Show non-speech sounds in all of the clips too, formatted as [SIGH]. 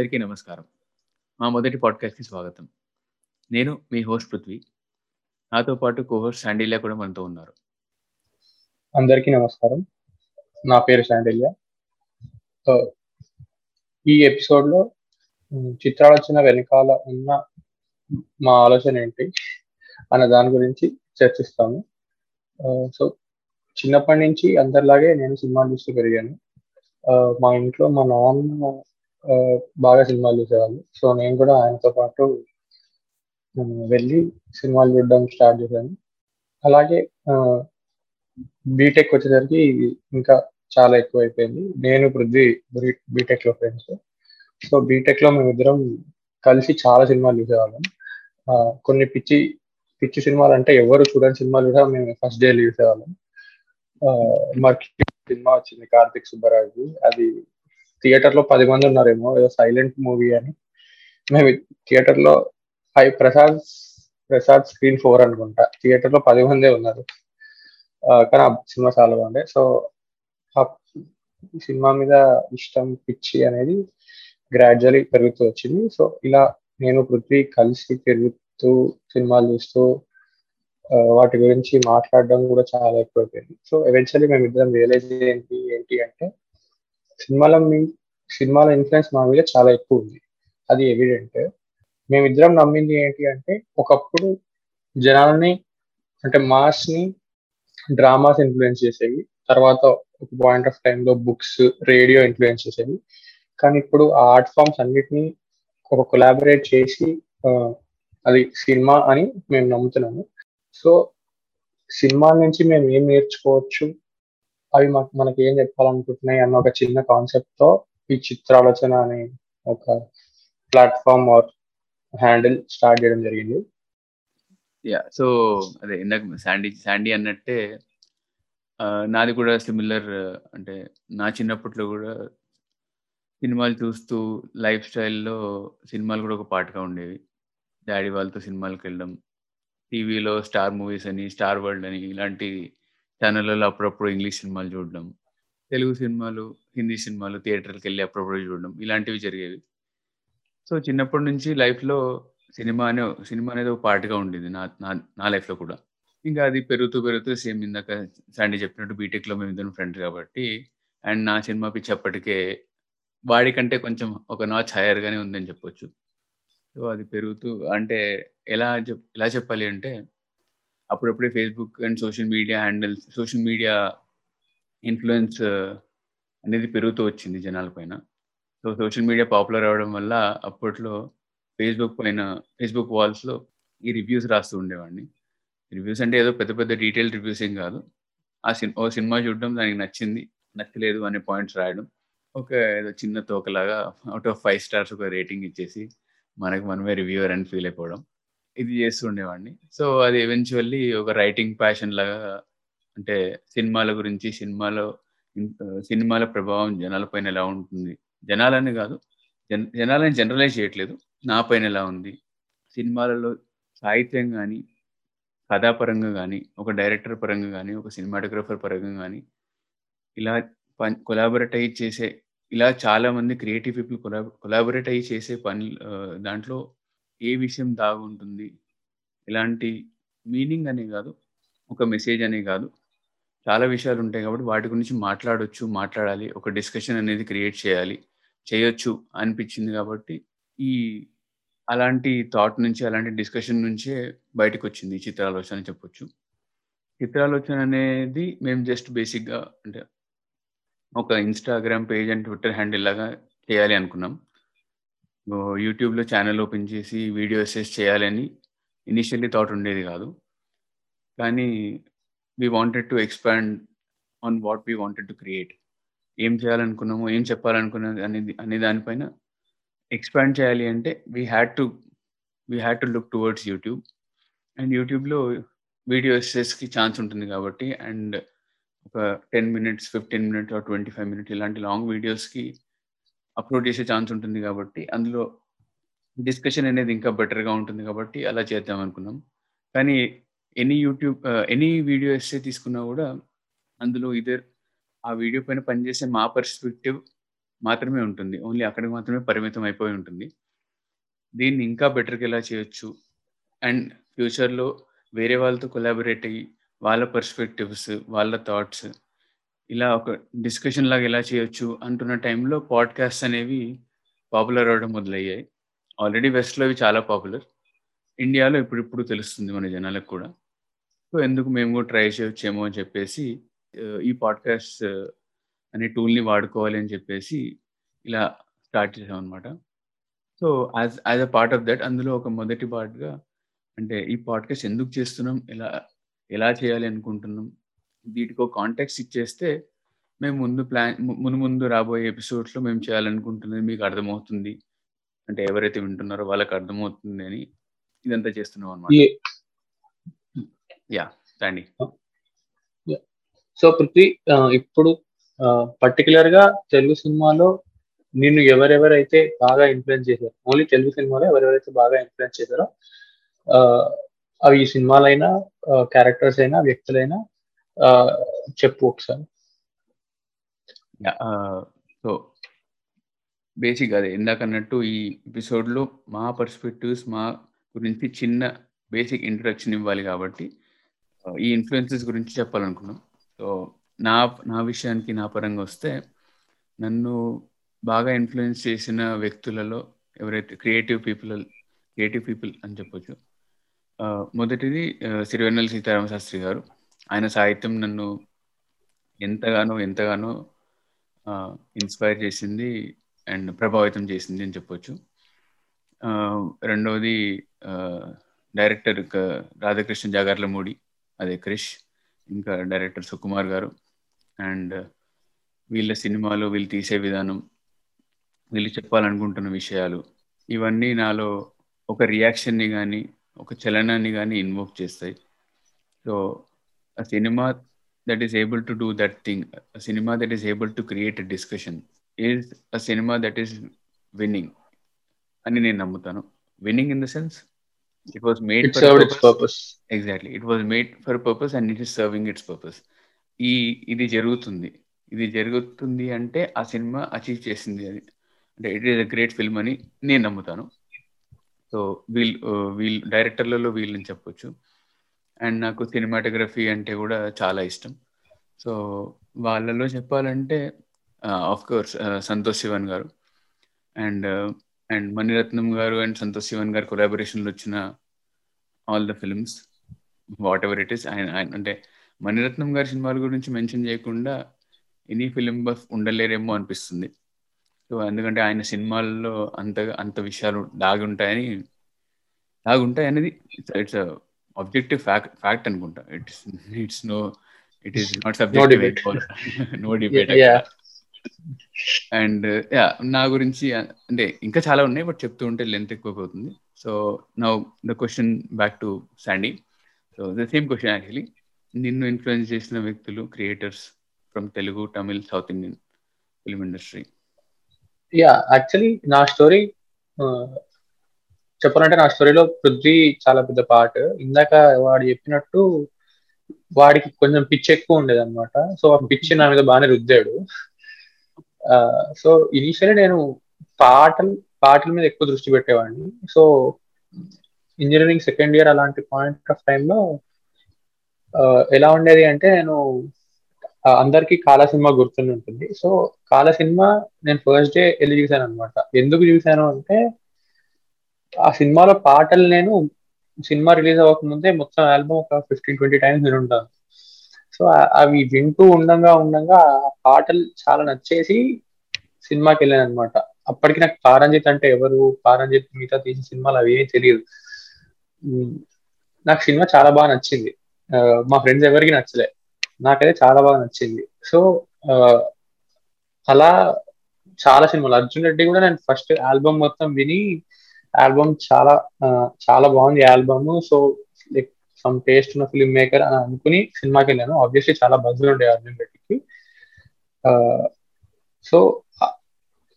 అందరికీ నమస్కారం. మా మొదటి పాడ్‌కాస్ట్‌కి స్వాగతం. నేను మీ హోస్ట్ పృథ్వీ. నాతో పాటు కో హోస్ట్ శాండిల్య కూడా మనతో ఉన్నారు. అందరికీ నమస్కారం. నా పేరు శాండిల్య. ఈ ఎపిసోడ్‌లో చిత్రాలోచన వెనకాల ఉన్న మా ఆలోచన ఏంటి? అన్న దాని గురించి చర్చిస్తాము. సో, చిన్నప్పటి నుంచి అందరిలాగే నేను సినిమాలు చూస్తూ పెరిగాను. మా ఇంట్లో మా నాన్న బాగా సినిమాలు చూసేవాళ్ళు. సో, నేను కూడా ఆయనతో పాటు వెళ్ళి సినిమాలు చూడడం స్టార్ట్ చేశాను. అలాగే బీటెక్ వచ్చేసరికి ఇంకా చాలా ఎక్కువ అయిపోయింది నేను, పృథ్వీ బీటెక్లో ఫ్రెండ్స్. సో, బీటెక్లో మేమిద్దరం కలిసి చాలా సినిమాలు చూసేవాళ్ళం. కొన్ని పిచ్చి, పిచ్చి సినిమాలు అంటే ఎవరు చూడని సినిమాలు కూడా మేము ఫస్ట్ డే చూసేవాళ్ళం. మర్కి సినిమా వచ్చింది 'కార్తీక్ సుబ్బరాజు అది థియేటర్లో పది మంది ఉన్నారేమో ఏదో సైలెంట్ మూవీ అని. మేము థియేటర్లో హై ప్రసాద్ ప్రసాద్ స్క్రీన్ ఫోర్ అనుకుంటా. థియేటర్లో పది మందే ఉన్నారు. కానీ ఆ సినిమా చాలా బాగుండే. సో, సినిమా మీద ఇష్టం, పిచ్చి అనేది గ్రాడ్యువలీ పెరుగుతూ వచ్చింది. సో, ఇలా నేను, పృథ్వీ కలిసి పెరుగుతూ సినిమాలు చూస్తూ వాటి గురించి మాట్లాడడం కూడా చాలా ఎక్కువైపోయింది. సో, ఎవెన్చువల్లీ మేమిద్దరం రియలైజ్ ఏంటి ఏంటి అంటే సినిమాల మీ సినిమాల ఇన్ఫ్లుయెన్స్ మా మీద చాలా ఎక్కువ ఉంది అది ఎవిడెంట్. మేమిద్దరం నమ్మింది ఏంటి అంటే ఒకప్పుడు జనాల్ని అంటే మాస్‌ని డ్రామాస్ ఇన్ఫ్లుయెన్స్ చేసేవి. తర్వాత ఒక పాయింట్ ఆఫ్ టైంలో బుక్స్, రేడియో ఇన్ఫ్లుయెన్స్ చేసేవి. కానీ ఇప్పుడు ఆ ఆర్ట్ ఫామ్స్ అన్నిటిని ఒక కొలాబరేట్ చేసి అది సినిమా అని మేము నమ్ముతున్నాము. సో, సినిమా నుంచి మేము ఏం నేర్చుకోవచ్చు? అవి మాకు ఏం చెప్పాలనుకుంటున్నాయి అన్న ఒక చిన్న కాన్సెప్ట్తో ఈ చిత్రాలోచన అనే ఒక ప్లాట్ఫామ్ ఆర్ హ్యాండిల్ స్టార్ట్ చేయడం జరిగింది. యా సో, అదే ఇందాక శాండీ శాండీ అన్నట్టే నాది కూడా సిమిలర్ అంటే నా చిన్నప్పట్లో కూడా సినిమాలు చూస్తూ లైఫ్ స్టైల్‌లో సినిమాలు కూడా ఒక పాటగా ఉండేవి. డాడీ వాళ్ళతో సినిమాలకెళ్ళడం. టీవీలో స్టార్ మూవీస్ అని, స్టార్ వరల్డ్ అని ఇలాంటి ఛానల్లో అప్పుడప్పుడు ఇంగ్లీష్ సినిమాలు చూడడం. తెలుగు సినిమాలు, హిందీ సినిమాలు థియేటర్కి వెళ్ళి అప్పుడప్పుడు చూడడం ఇలాంటివి జరిగేవి. సో, చిన్నప్పటి నుంచి లైఫ్‌లో సినిమా అనే సినిమా అనేది ఒక పార్ట్‌గా ఉండేది. నా నా నా లైఫ్‌లో కూడా. ఇంకా అది పెరుగుతూ, పెరుగుతూ సేమ్ ఇందాక సండే చెప్పినట్టు బీటెక్‌లో మేమిద్దరం ఫ్రెండ్స్ కాబట్టి అండ్ నా సినిమా పిచ్చి అప్పటికే వాడికంటే కొంచెం ఒక నాచ్ హైయర్‌గానే ఉందని చెప్పొచ్చు. సో, అది పెరుగుతూ అంటే ఎలా చెప్ ఎలా చెప్పాలి అంటే అప్పుడప్పుడే Facebook and social media handles social media influence అనేది పెరుగుతూ వచ్చింది జనాల పైన. సో, సోషల్ మీడియా పాపులర్ అవ్వడం వల్ల అప్పట్లో ఫేస్‌బుక్ పైన ఫేస్‌బుక్ వాల్స్‌లో ఈ రివ్యూస్ రాస్తూ ఉండేవాడిని. రివ్యూస్ అంటే ఏదో పెద్ద పెద్ద డీటెయిల్ రివ్యూస్ ఏం కాదు. ఆ సినిమా ఓ సినిమా చూడడం దానికి నచ్చింది, నచ్చలేదు అనే పాయింట్స్ రాయడం. ఒక ఏదో చిన్న తోకలాగా అవుట్ ఆఫ్ ఫైవ్ స్టార్స్ ఒక రేటింగ్ ఇచ్చేసి మనకు మనమే రివ్యూవర్ అని ఫీల్ అయిపోవడం. ఇది చేస్తూ ఉండేవాడిని. సో, అది ఎవెన్చువల్లీ ఒక రైటింగ్ ప్యాషన్ లాగా అంటే సినిమాల గురించి సినిమాలో సినిమాల ప్రభావం జనాల పైన ఎలా ఉంటుంది? జనాలని కాదు. జన జనాలని జనరలైజ్ చేయట్లేదు. నా పైన ఎలా ఉంది? సినిమాలలో సాహిత్యం కానీ కథాపరంగా కానీ ఒక డైరెక్టర్ పరంగా కానీ ఒక సినిమాటోగ్రఫర్ పరంగా కానీ ఇలా కొలాబరేట్ అయ్యి చేసే ఇలా చాలా మంది క్రియేటివ్ పీపుల్ కొలాబ్ కొలాబరేట్ అయ్యి చేసే పని దాంట్లో ఏ విషయం దాగుంటుంది? ఇలాంటి మీనింగ్ అనే కాదు. ఒక మెసేజ్ అనే కాదు. చాలా విషయాలు ఉంటాయి కాబట్టి వాటి గురించి మాట్లాడొచ్చు, మాట్లాడాలి. ఒక డిస్కషన్ అనేది క్రియేట్ చేయాలి. చేయొచ్చు అనిపించింది కాబట్టి ఈ అలాంటి థాట్ నుంచి, అలాంటి డిస్కషన్ నుంచే బయటకొచ్చింది ఈ చిత్రాలోచన చెప్పొచ్చు. చిత్రాలోచన అనేది మేము జస్ట్ బేసిక్‌గా అంటే ఒక Instagram page and Twitter handle లాగా చేయాలి అనుకున్నాం. యూట్యూబ్‌లో ఛానల్ ఓపెన్ చేసి వీడియో ఎస్సేస్ చేయాలని ఇనిషియల్లీ థాట్ ఉండేది కాదు. కానీ we wanted to expand on what we wanted to create. ఏం చేయాలనుకున్నాము ఏం చెప్పాలనుకున్నది అనేది అనే దానిపైన ఎక్స్‌పాండ్ చేయాలి అంటే we had to we had to look towards YouTube. And యూట్యూబ్‌లో వీడియో ఎస్సేస్‌కి ఛాన్స్ ఉంటుంది కాబట్టి అండ్ ఒక 10 మినిట్స్, 15 మినిట్స్ ఆర్ 25 మినిట్స్ ఇలాంటి లాంగ్ వీడియోస్‌కి అప్‌లోడ్ చేసే ఛాన్స్ ఉంటుంది కాబట్టి అందులో డిస్కషన్ అనేది ఇంకా బెటర్‌గా ఉంటుంది కాబట్టి అలా చేద్దాం అనుకున్నాం. కానీ any YouTube any video essay తీసుకున్నా కూడా అందులో ఇదర్ ఆ వీడియో పైన పనిచేసే మా పర్స్పెక్టివ్ మాత్రమే ఉంటుంది. ఓన్లీ అక్కడికి మాత్రమే పరిమితం అయిపోయి ఉంటుంది. దీన్ని ఇంకా బెటర్గా ఎలా చేయొచ్చు? అండ్ ఫ్యూచర్లో వేరే వాళ్ళతో కొలాబరేట్ అయ్యి వాళ్ళ పర్స్పెక్టివ్స్ వాళ్ళ థాట్స్ ఇలా ఒక డిస్కషన్ లాగా ఎలా చేయొచ్చు అంటున్న టైంలో పాడ్కాస్ట్ అనేవి పాపులర్ అవడం మొదలయ్యాయి. ఆల్రెడీ వెస్ట్లో అవి చాలా పాపులర్ ఇండియాలో ఇప్పుడిప్పుడు తెలుస్తుంది మన జనాలకు కూడా. సో ఎందుకు మేము కూడా ట్రై చేయొచ్చేమో అని చెప్పేసి ఈ పాడ్కాస్ట్ అనే టూల్ని వాడుకోవాలి అని చెప్పేసి ఇలా స్టార్ట్ చేసాం అనమాట so as as a part of that అందులో ఒక మొదటి పార్ట్గా అంటే ఈ పాడ్కాస్ట్ ఎందుకు చేస్తున్నాం? ఎలా ఎలా చేయాలి అనుకుంటున్నాం? వీటికి ఒక కాంటాక్ట్స్ ఇచ్చేస్తే మేము ముందు ప్లాన్ ముందు ముందు రాబోయే ఎపిసోడ్స్లో మేము చేయాలనుకుంటున్నది మీకు అర్థమవుతుంది. అంటే ఎవరైతే వింటున్నారో వాళ్ళకి అర్థమవుతుంది అని ఇదంతా చేస్తున్నాం అనమాట యా తండి సో పృథ్వీ ఇప్పుడు పర్టికులర్గా తెలుగు సినిమాలో నిన్ను ఎవరెవరైతే బాగా ఇన్ఫ్లుయెన్స్ చేశారు ఓన్లీ తెలుగు సినిమాలో ఎవరెవరైతే బాగా ఇన్ఫ్లుయెన్స్ చేశారో అవి సినిమాలైనా క్యారెక్టర్స్ అయినా వ్యక్తులైనా చెప్పు ఒకసారి. సో బేసిక్ అదే ఇందాక అన్నట్టు ఈ ఎపిసోడ్లో మా పర్స్పెక్టివ్స్ మా గురించి చిన్న బేసిక్ ఇంట్రడక్షన్ ఇవ్వాలి కాబట్టి ఈ ఇన్ఫ్లుయెన్సెస్ గురించి చెప్పాలనుకున్నాం. సో నా నా విషయానికి నా పరంగా వస్తే నన్ను బాగా ఇన్ఫ్లుయెన్స్ చేసిన వ్యక్తులలో ఎవరైతే క్రియేటివ్ పీపుల్ క్రియేటివ్ పీపుల్ అని చెప్పొచ్చు. మొదటిది సిరివెన్నెల సీతారామ శాస్త్రి గారు. ఆయన సాహిత్యం నన్ను ఎంతగానో ఎంతగానో ఇన్స్పైర్ చేసింది అండ్ ప్రభావితం చేసింది అని చెప్పొచ్చు. రెండవది డైరెక్టర్ రాధాకృష్ణ జాగర్లమూడి అదే క్రిష్ ఇంకా డైరెక్టర్ సుకుమార్ గారు. అండ్ వీళ్ళ సినిమాలు వీళ్ళు తీసే విధానం వీళ్ళు చెప్పాలనుకుంటున్న విషయాలు ఇవన్నీ నాలో ఒక రియాక్షన్ని కానీ ఒక చలనాన్ని కానీ ఇన్వోక్ చేస్తాయి. సో ఆ cinema that is able to do that thing cinema that is able to create a discussion is a cinema that is winning అని నేను నమ్ముతాను. Winning in the sense it was made purpose exactly it was made for purpose and it is serving its purpose ఈ ఇది జరుగుతుంది. ఇది జరుగుతుంది అంటే ఆ సినిమా అచీవ్ చేసింది అది. అంటే it is a great film అని నేను నమ్ముతాను. సో వీళ్ళు వీళ్ళు డైరెక్టర్లలో వీళ్ళని చెప్పొచ్చు. అండ్ నాకు సినిమాటోగ్రఫీ అంటే కూడా చాలా ఇష్టం. సో వాళ్ళలో చెప్పాలంటే ఆఫ్ కోర్స్ సంతోష్ శివన్ గారు. అండ్ అండ్ మణిరత్నం గారు అండ్ సంతోష్ శివన్ గారు కొలాబరేషన్లో వచ్చిన all the films whatever it is ఆయన అంటే మణిరత్నం గారి సినిమాల గురించి మెన్షన్ చేయకుండా ఎనీ ఫిలిం బఫ్ ఉండలేరేమో అనిపిస్తుంది. సో ఎందుకంటే ఆయన సినిమాల్లో అంత అంత విషయాలు దాగి ఉంటాయని దాగి ఉంటాయి అనేది ఇట్స్ ఆబ్జెక్టివ్ ఫ్యాక్ట్ ఫ్యాక్ట్ అనుకుంటా. It's it's no it is not subject no debate and yeah నా గురించి అంటే ఇంకా చాలా ఉన్నాయి బట్ చెప్తూ ఉంటే లెంత్ ఎక్కువ so now the question back to Sandy so the same question actually నిన్ను ఇన్ఫ్లుయెన్స్ చేసిన వ్యక్తులు creators from Telugu Tamil South Indian film industry yeah actually నా స్టోరీ చెప్పాలంటే నా స్టోరీలో పృథ్వీ చాలా పెద్ద పార్ట్ ఇందాక వాడు చెప్పినట్టు వాడికి కొంచెం పిచ్ ఎక్కువ ఉండేది అనమాట సో ఆ పిచ్ నా మీద బాగానే రుద్దాడు. సో ఇనిషియల్లీ నేను పాటలు పాటల మీద ఎక్కువ దృష్టి పెట్టేవాడిని. సో ఇంజనీరింగ్ సెకండ్ ఇయర్ అలాంటి పాయింట్ ఆఫ్ టైంలో ఎలా ఉండేది అంటే నేను అందరికి కాల సినిమా గుర్తుండి ఉంటుంది. సో కాల సినిమా నేను ఫస్ట్ డే వెళ్ళి చూశాను అనమాట ఎందుకు చూసాను అంటే ఆ సినిమాలో పాటలు నేను సినిమా రిలీజ్ అవ్వకముందే మొత్తం ఆల్బమ్ ఒక ఫిఫ్టీన్ ట్వంటీ టైమ్స్ వినుంటాను. సో అవి వింటూ ఉండగా ఉండంగా ఆ పాటలు చాలా నచ్చేసి సినిమాకి వెళ్ళాను అనమాట అప్పటికి నాకు పారంజిత్ అంటే ఎవరు? పారంజిత్ మిగతా తీసిన సినిమాలు అవి ఏమీ తెలియదు. నాకు సినిమా చాలా బాగా నచ్చింది. మా ఫ్రెండ్స్ ఎవరికి నచ్చలే. నాకైతే చాలా బాగా నచ్చింది. సో అలా చాలా సినిమాలు. అర్జున్ రెడ్డి కూడా నేను ఫస్ట్ ఆల్బమ్ మొత్తం విని ఆల్బమ్ చాలా చాలా బాగుంది album so like some taste ఉన్న ఫిల్మ్ మేకర్ అని అనుకుని సినిమాకి వెళ్ళాను ఆబ్వియస్లీ చాలా బజ్జులు ఉండే అర్జున్ రెడ్డికి సో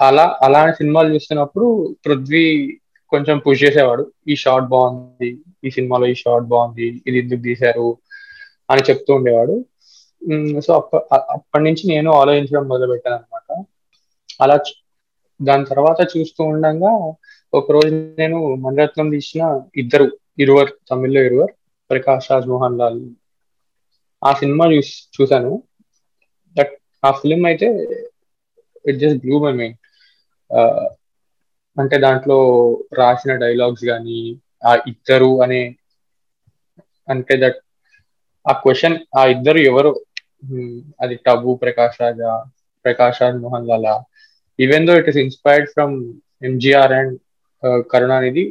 అలా అలాంటి సినిమాలు చూస్తున్నప్పుడు పృథ్వీ కొంచెం పుష్ చేసేవాడు. ఈ షార్ట్ బాగుంది ఈ సినిమాలో ఈ షార్ట్ బాగుంది ఇది ఎందుకు తీశారు అని చెప్తూ ఉండేవాడు. సో అప్ప అప్పటి నుంచి నేను ఆలోచించడం మొదలు పెట్టాను అనమాట అలా దాని తర్వాత చూస్తూ ఉండగా ఒక రోజు నేను మణిరత్నం తీసిన ఇద్దరు ఇరువర్ తమిళ్ళో ఇరువర్ ప్రకాష్ రాజ్ మోహన్ లాల్. ఆ సినిమా చూసి చూశాను. బట్ ఆ ఫిలిం అయితే it just blew my mind. అంటే దాంట్లో రాసిన డైలాగ్స్ కానీ ఆ ఇద్దరు అనే అంటే దట్ ఆ క్వశ్చన్ ఆ ఇద్దరు ఎవరు? అది Tabu Prakash Raja Prakash Raj Mohanlal. Even though it is inspired from MGR and Karunanidhi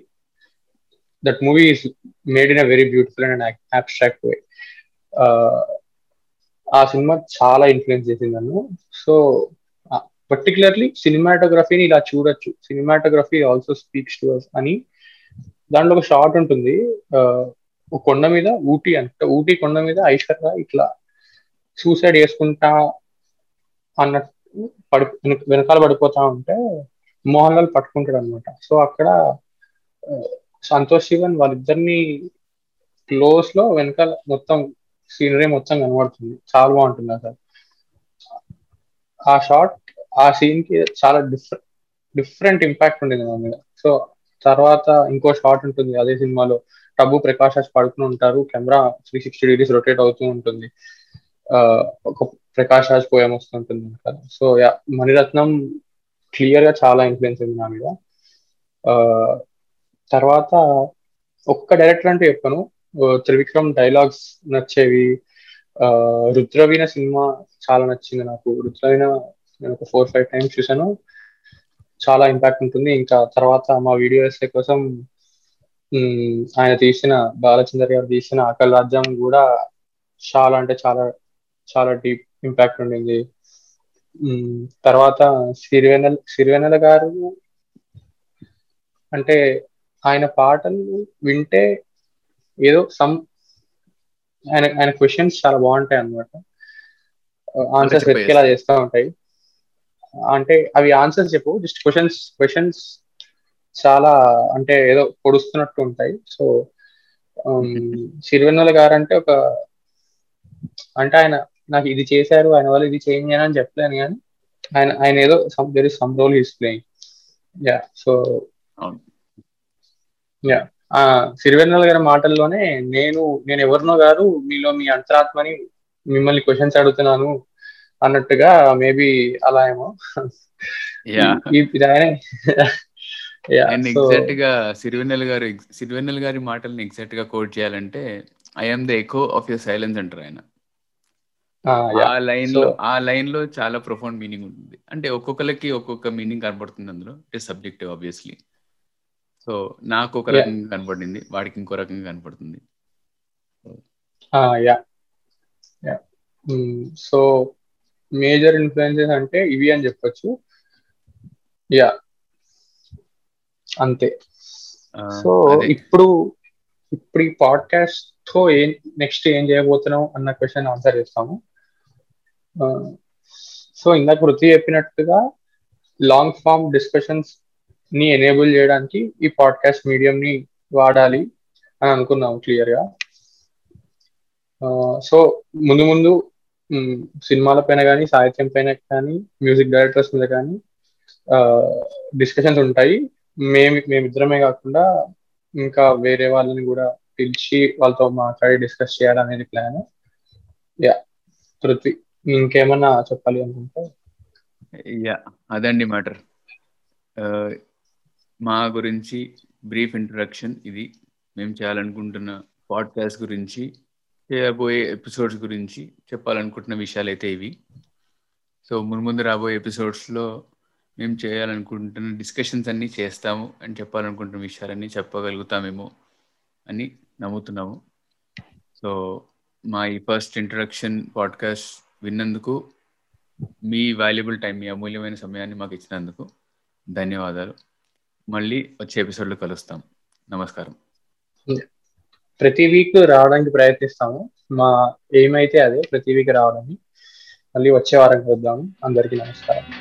that movie is made in a very beautiful and abstract way ఆ సినిమా చాలా ఇన్ఫ్లుయెన్స్ చేసింది నన్ను. సో పర్టికులర్లీ సినిమాటోగ్రఫీని ఇలా చూడొచ్చు. Cinematography also speaks to us అని దాంట్లో ఒక షార్ట్ ఉంటుంది. కొండ మీద ఊటీ అంటే ఊటీ కొండ మీద ఐశ్వర్య ఇట్లా సూసైడ్ చేసుకుంటా అన్నట్టు పడి వెనకాల పడిపోతా ఉంటే మోహన్ లాల్ పట్టుకుంటాడు అనమాట సో అక్కడ సంతోష్ శివన్ వాళ్ళిద్దరిని క్లోజ్లో వెనకాల మొత్తం సీనరీ మొత్తం కనబడుతుంది. చాలా బాగుంటుంది అసలు ఆ షాట్ ఆ సీన్కి చాలా డిఫరెంట్ డిఫరెంట్ ఇంపాక్ట్ ఉండేది నా మీద. సో తర్వాత ఇంకో షాట్ ఉంటుంది అదే సినిమాలో. టబు ప్రకాష్ రాజ్ పడుకుని ఉంటారు. Camera three sixty degrees rotate అవుతూ ఉంటుంది. ఒక ప్రకాష్ రాజ్ పోయం వస్తుంటుంది కదా సో యా మణిరత్నం క్లియర్గా చాలా ఇన్ఫ్లుయెన్స్ అయింది నా మీద. తర్వాత ఒక్క డైరెక్టర్ అంటే చెప్పాను. త్రివిక్రమ్ డైలాగ్స్ నచ్చేవి. ఆ, రుద్రవీణ సినిమా చాలా నచ్చింది నాకు. రుద్రవీణ నేను ఒక ఫోర్ ఫైవ్ టైమ్స్ చూసాను చాలా ఇంపాక్ట్ ఉంటుంది. ఇంకా తర్వాత మా వీడియోస్ కోసం ఆయన తీసిన బాలచందర్ గారు తీసిన ఆకలి రాజ్యం కూడా చాలా అంటే చాలా చాలా డీప్ ఇంపాక్ట్ ఉండింది. తర్వాత సిరివెన్నెల సిరివెన్నెల గారు అంటే ఆయన పాటలు వింటే ఏదో సమ్ ఆయన ఆయన క్వశ్చన్స్ చాలా బాగుంటాయి అన్నమాట. ఆన్సర్స్ చెప్పేయ్. వెతికేలా చేస్తూ ఉంటాయి. అంటే అవి ఆన్సర్స్ చెప్పు జస్ట్ క్వశ్చన్స్ క్వశ్చన్స్ చాలా అంటే ఏదో పొడుస్తున్నట్టు ఉంటాయి. సో [LAUGHS] సిరివెన్నెల గారు అంటే ఒక అంటే ఆయన నాకు ఇది చేశారు ఆయన వల్ల ఇది చేంజ్ అని చెప్పలేను కానీ ఆయన ఆయన ఏదో some there is some role his playing yeah so. Yeah ఆ సిరివెన్నెల గారి మాటల్లోనే నేను నేను ఎవరినో గారు మీలో మీ అంతరాత్మని మిమ్మల్ని క్వశ్చన్స్ అడుగుతున్నాను అన్నట్టుగా మేబీ అలా ఏమో. ఎగ్జాక్ట్గా సిరివెన్నెల గారు సిరివెన్నెల గారి మాటల్ని ఎగ్జాక్ట్గా కోట్ చేయాలంటే I'm the echo of your silence అంటారు ఆయన. ఆ లైన్లో ఆ లైన్లో చాలా ప్రొఫౌండ్ మీనింగ్ ఉంటుంది. అంటే ఒక్కొక్కరికి ఒక్కొక్క మీనింగ్ కనబడుతుంది అందులో. It is subjective obviously so నాకు ఒక రకంగా కనపడింది వాడికి ఇంకో రకంగా కనపడుతుంది yeah yeah so major influences అంటే ఇవి అని చెప్పొచ్చు. యా అంతే. సో ఇప్పుడు ఇప్పుడు ఈ పాడ్కాస్ట్తో ఏం నెక్స్ట్ ఏం చేయబోతున్నాం అన్న క్వశ్చన్ ఆన్సర్ చేస్తాము. సో ఇందాక వృత్తి చెప్పినట్టుగా లాంగ్ ఫామ్ డిస్కషన్స్ని ఎనేబుల్ చేయడానికి ఈ పాడ్కాస్ట్ మీడియం ని వాడాలి అని అనుకున్నాం క్లియర్గా. సో ముందు ముందు సినిమాల పైన కానీ సాహిత్యం పైన కానీ మ్యూజిక్ డైరెక్టర్స్ మీద కానీ డిస్కషన్స్ ఉంటాయి. మేము మేమిద్దరమే కాకుండా ఇంకా వేరే వాళ్ళని కూడా పిలిచి వాళ్ళతో మాట్లాడి డిస్కస్ చేయాలనేది ప్లాన్ యా పృథ్వీ ఇంకేమన్నా చెప్పాలి అనుకుంటే? యా అదండి మ్యాటర్. మా గురించి బ్రీఫ్ ఇంట్రడక్షన్ ఇది. మేము చేయాలనుకుంటున్న పాడ్కాస్ట్ గురించి చేయబోయే ఎపిసోడ్స్ గురించి చెప్పాలనుకుంటున్న విషయాలు అయితే ఇవి. సో ముందు ముందు రాబోయే ఎపిసోడ్స్లో మేము చేయాలనుకుంటున్న డిస్కషన్స్ అన్నీ చేస్తాము అని చెప్పాలనుకుంటున్న విషయాలన్నీ చెప్పగలుగుతామేమో అని నమ్ముతున్నాము. సో మా ఈ ఫస్ట్ ఇంట్రడక్షన్ పాడ్కాస్ట్ విన్నందుకు మీ వాల్యుబుల్ టైం మీ అమూల్యమైన సమయాన్ని మాకు ఇచ్చినందుకు ధన్యవాదాలు. మళ్ళీ వచ్చే ఎపిసోడ్లో కలుస్తాం. నమస్కారం. ప్రతి వీక్ రావడానికి ప్రయత్నిస్తాము. మా ఏమైతే అదే ప్రతి వీక్ రావడానికి మళ్ళీ వచ్చే వారం వద్దాము అందరికీ నమస్కారం.